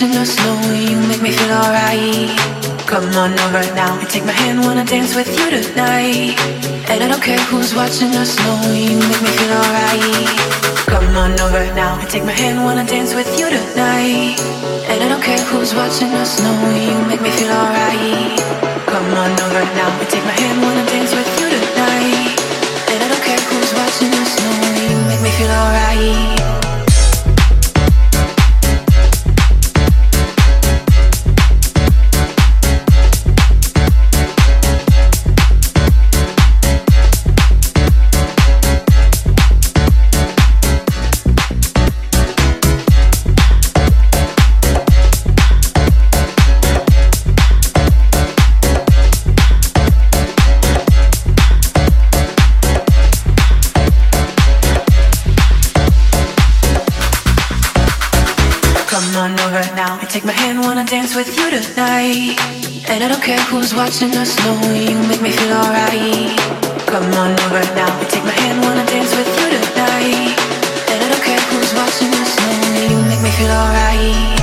Who's watching us know you make me feel alright. Come on over now and take my hand, wanna dance with you tonight. And I don't care who's watching us know you make me feel alright. Come on over now and take my hand, wanna dance with you tonight. And I don't care who's watching us know you make me feel alright. Come on over now and take my hand, wanna dance with you tonight. And I don't care who's watching us know you make me feel alright. Dance with you tonight. And I don't care who's watching us, no, you make me feel alright. Come on over now, take my hand, wanna dance with you tonight. And I don't care who's watching us, no, you make me feel alright.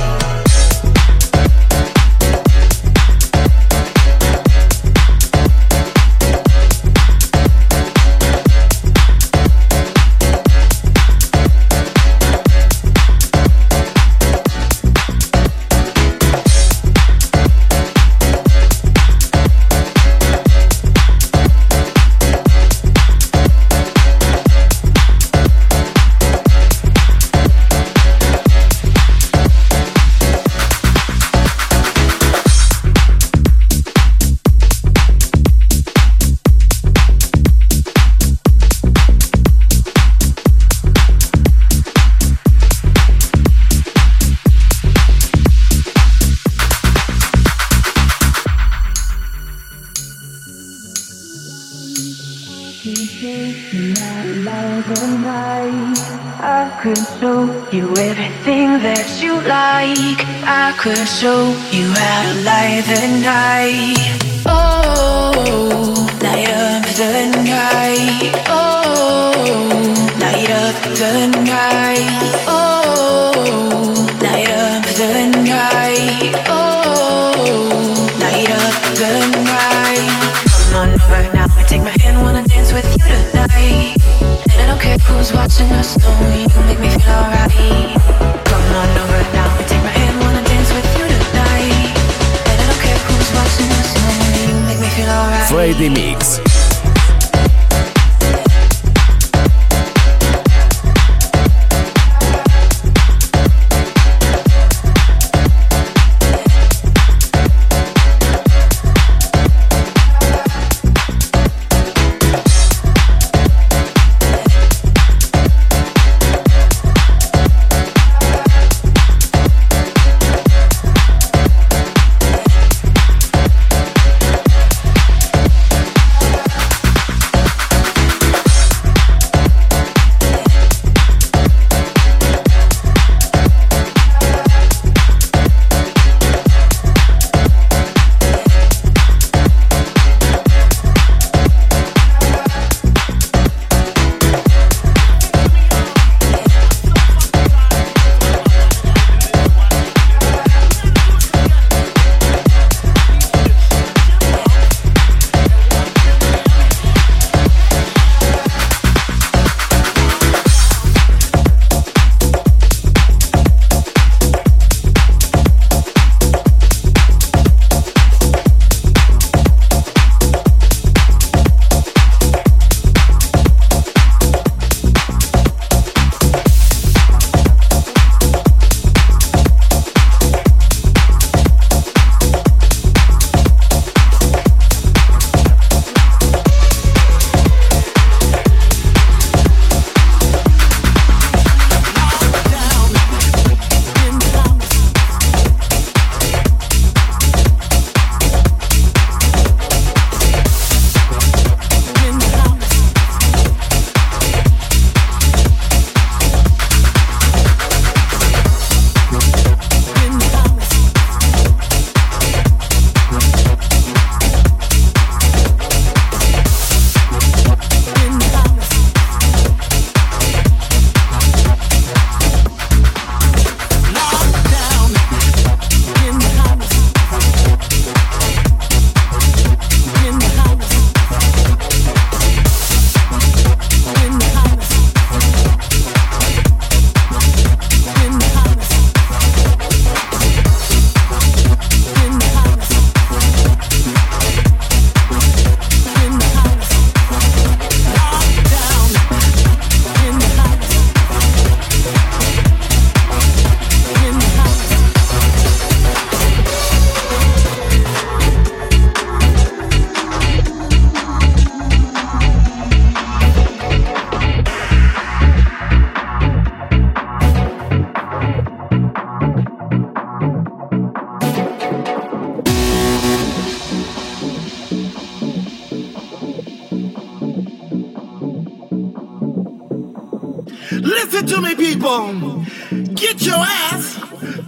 Me, people. Get your ass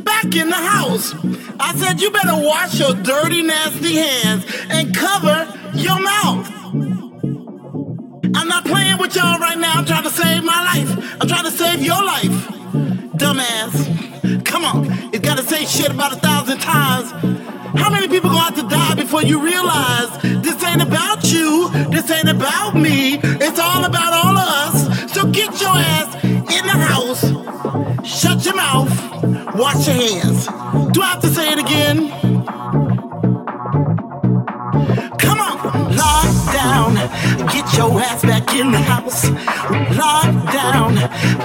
back in the house. I said you better wash your dirty, nasty hands and cover your mouth. I'm not playing with y'all right now. I'm trying to save my life. I'm trying to save your life. Dumbass. Come on. It's gotta say shit about a thousand times. How many people gonna have to die before you realize this ain't about you, this ain't about me, it's all about all of us. So get your ass your mouth, wash your hands. Do I have to say it again? Come on, lock down, get your ass back in the house. Lock down,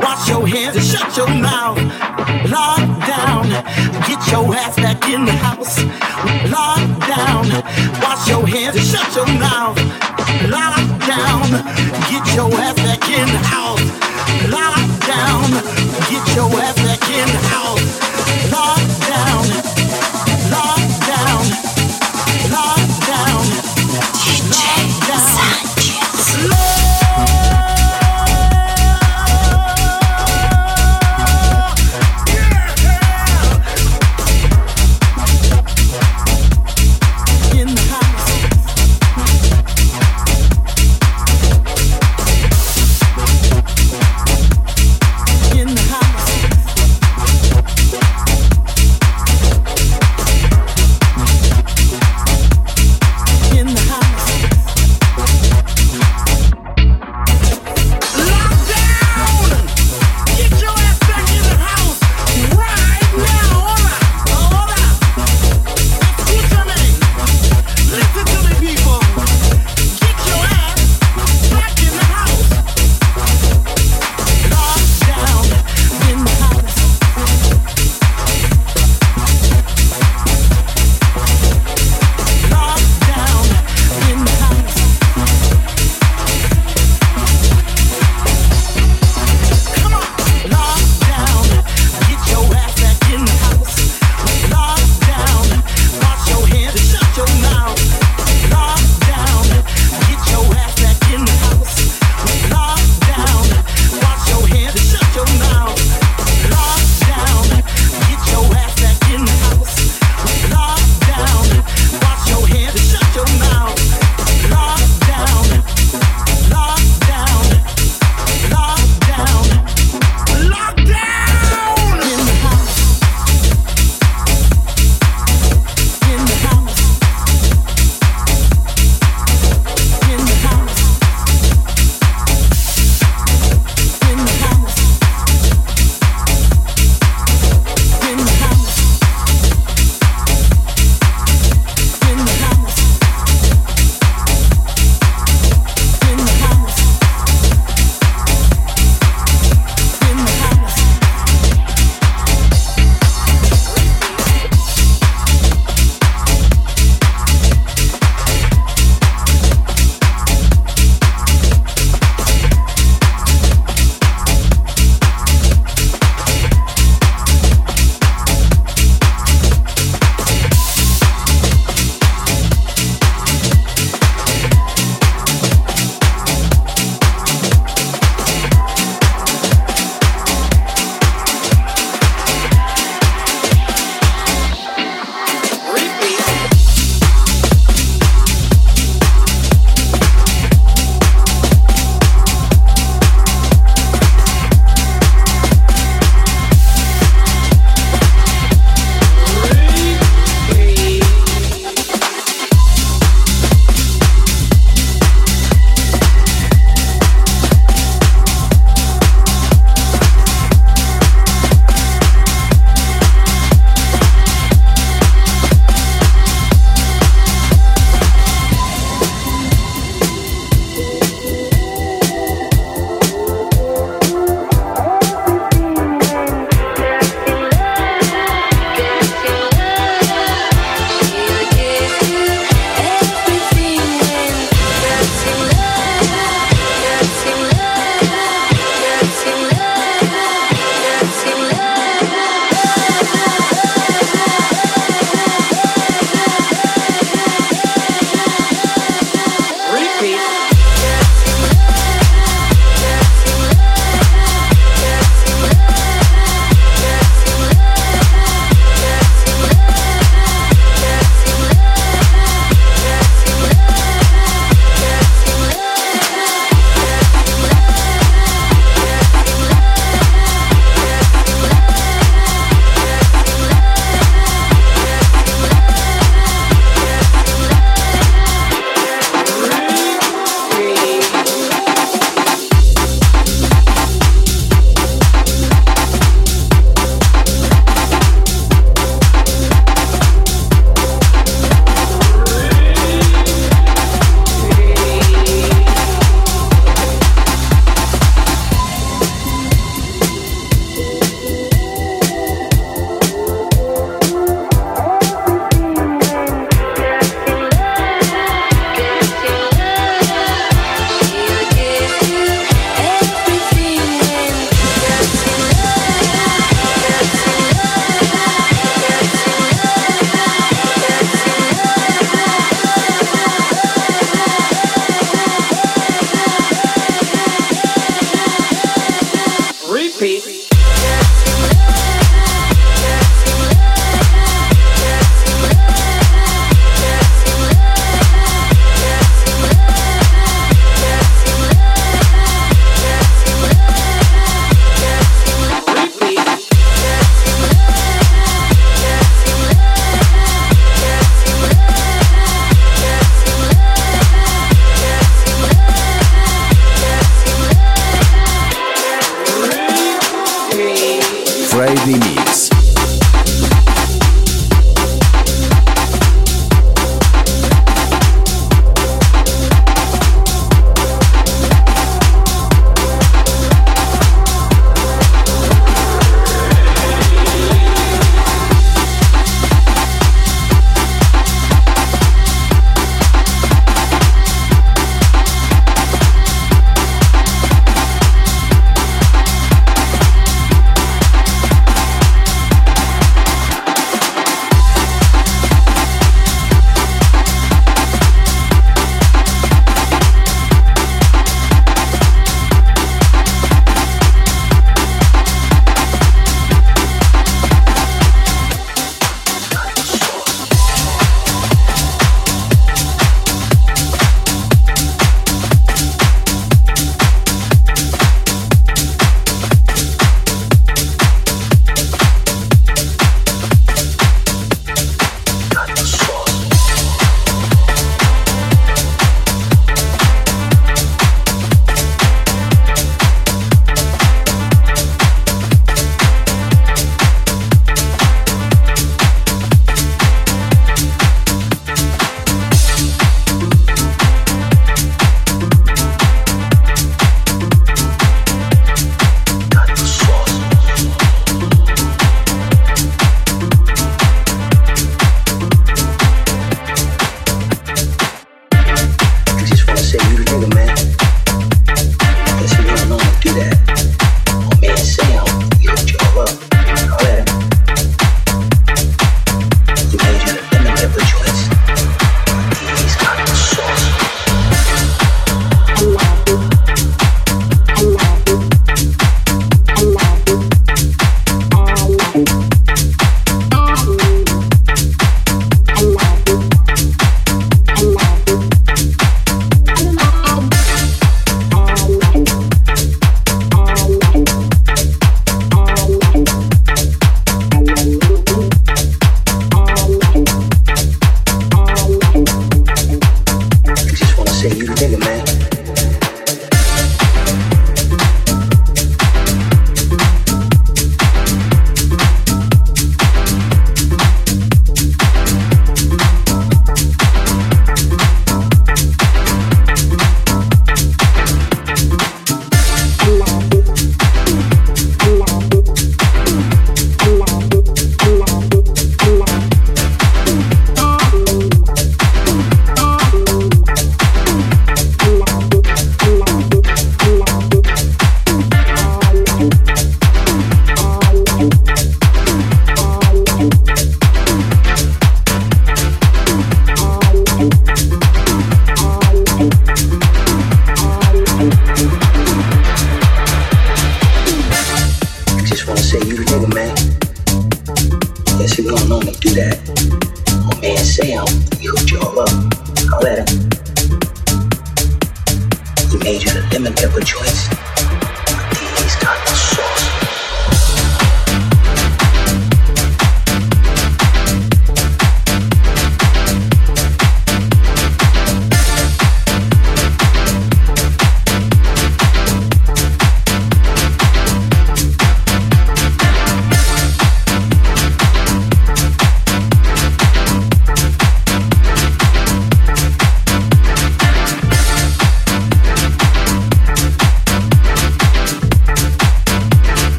wash your hands and shut your mouth. Lock down, get your ass back in the house. Lock down, wash your hands and shut your mouth. Lock down, get your ass back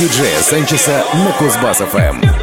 Диджея Санчеса на Кузбасс-ФМ.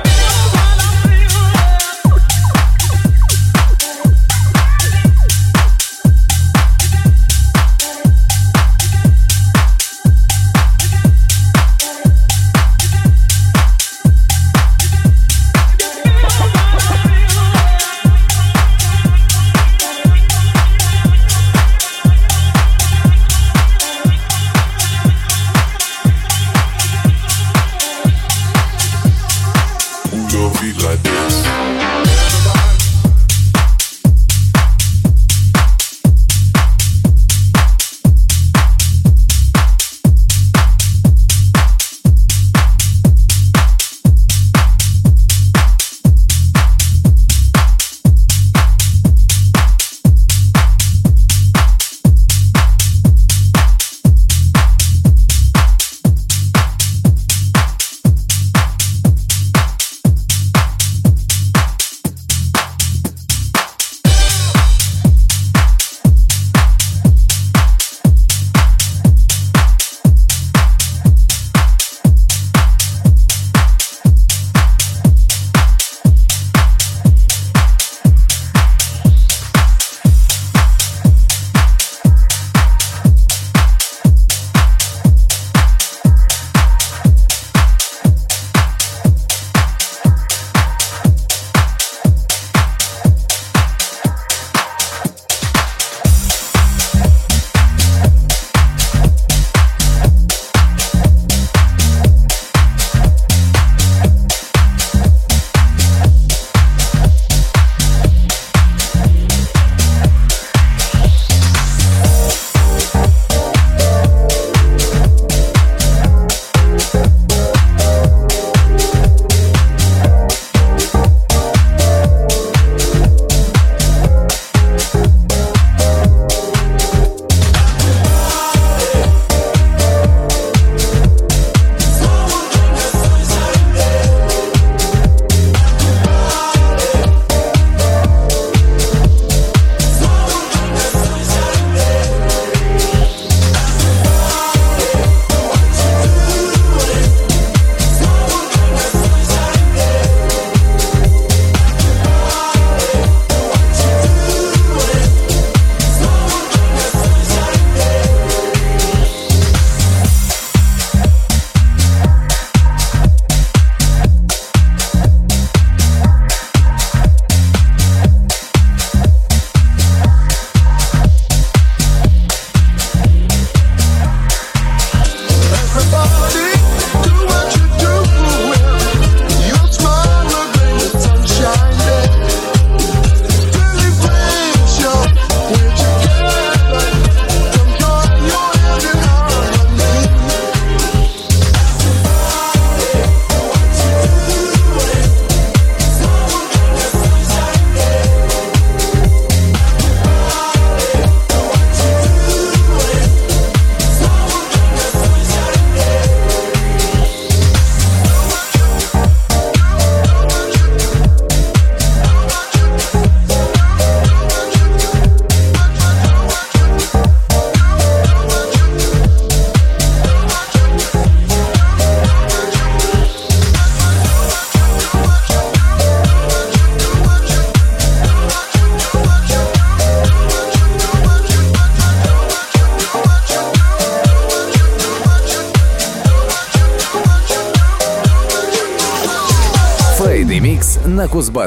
like that.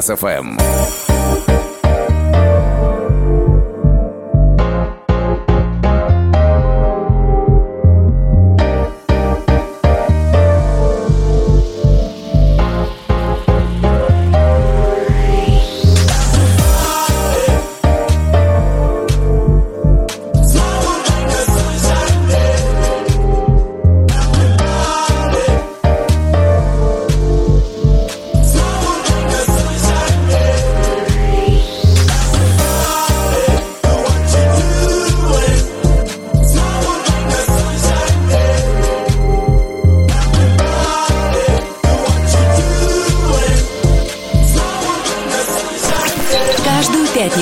на Кузбасс-ФМ.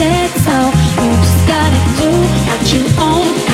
said so. You just gotta do what you own.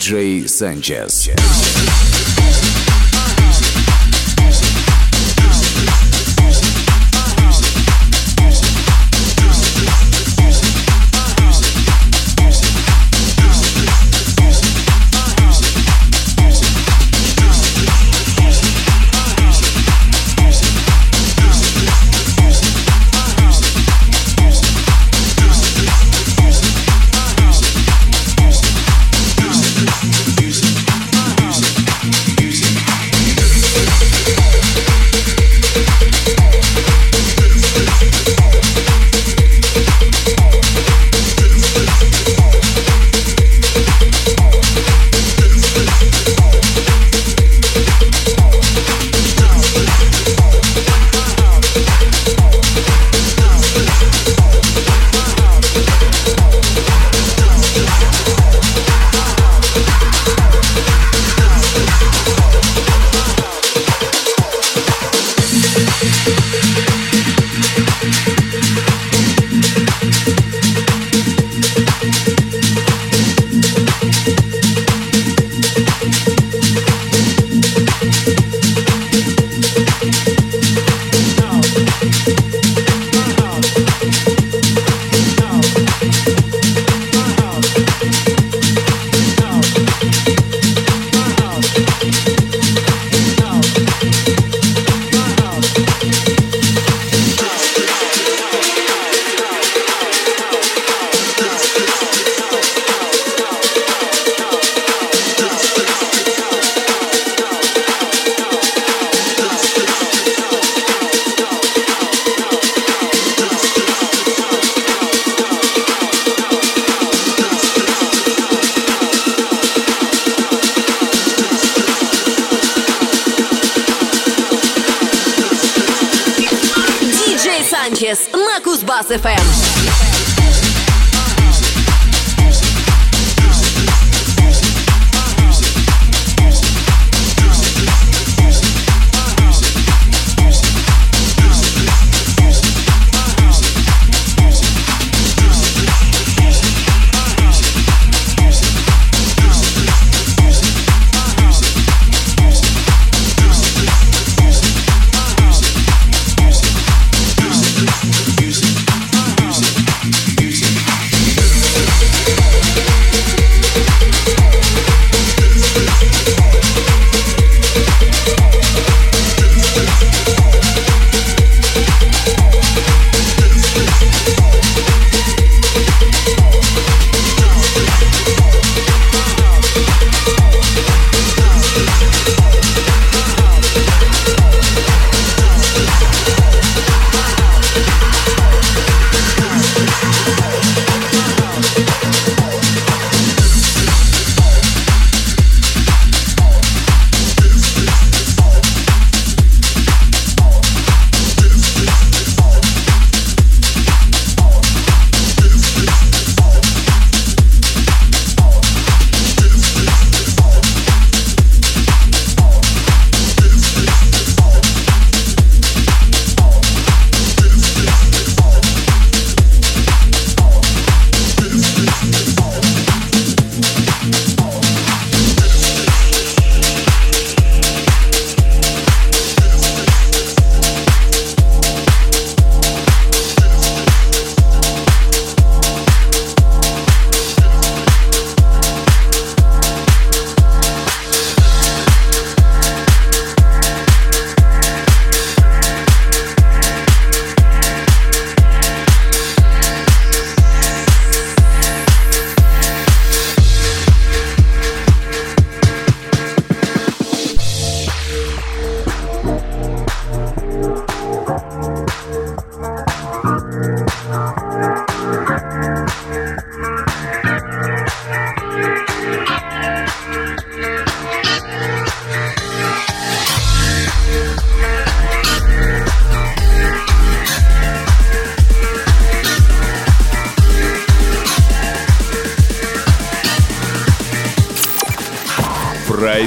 Джей Санчес.